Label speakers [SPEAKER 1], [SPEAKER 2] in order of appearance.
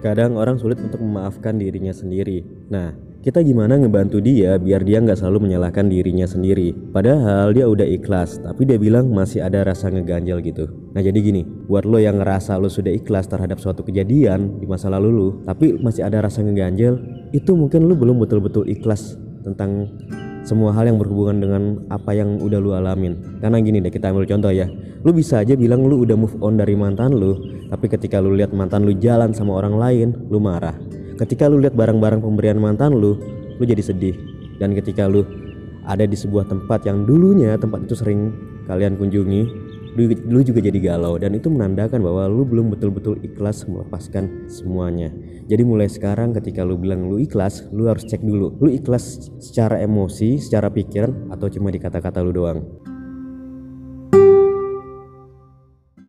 [SPEAKER 1] Terkadang orang sulit untuk memaafkan dirinya sendiri. Nah, kita gimana ngebantu dia biar dia nggak selalu menyalahkan dirinya sendiri. Padahal dia udah ikhlas, tapi dia bilang masih ada rasa ngeganjel gitu. Nah jadi gini, buat lo yang ngerasa lo sudah ikhlas terhadap suatu kejadian di masa lalu lo, tapi masih ada rasa ngeganjel, itu mungkin lo belum betul-betul ikhlas tentang semua hal yang berhubungan dengan apa yang udah lu alamin. Karena gini deh kita ambil contoh ya. Lu bisa aja bilang lu udah move on dari mantan lu tapi ketika lu lihat mantan lu jalan sama orang lain lu marah. Ketika lu lihat barang-barang pemberian mantan lu lu jadi sedih. Dan ketika lu ada di sebuah tempat yang dulunya tempat itu sering kalian kunjungi lu, lu juga jadi galau. Dan itu menandakan bahwa lu belum betul-betul ikhlas melepaskan semuanya. Jadi mulai sekarang ketika lu bilang lu ikhlas lu harus cek dulu. Lu ikhlas secara emosi secara pikiran atau cuma di kata-kata lu doang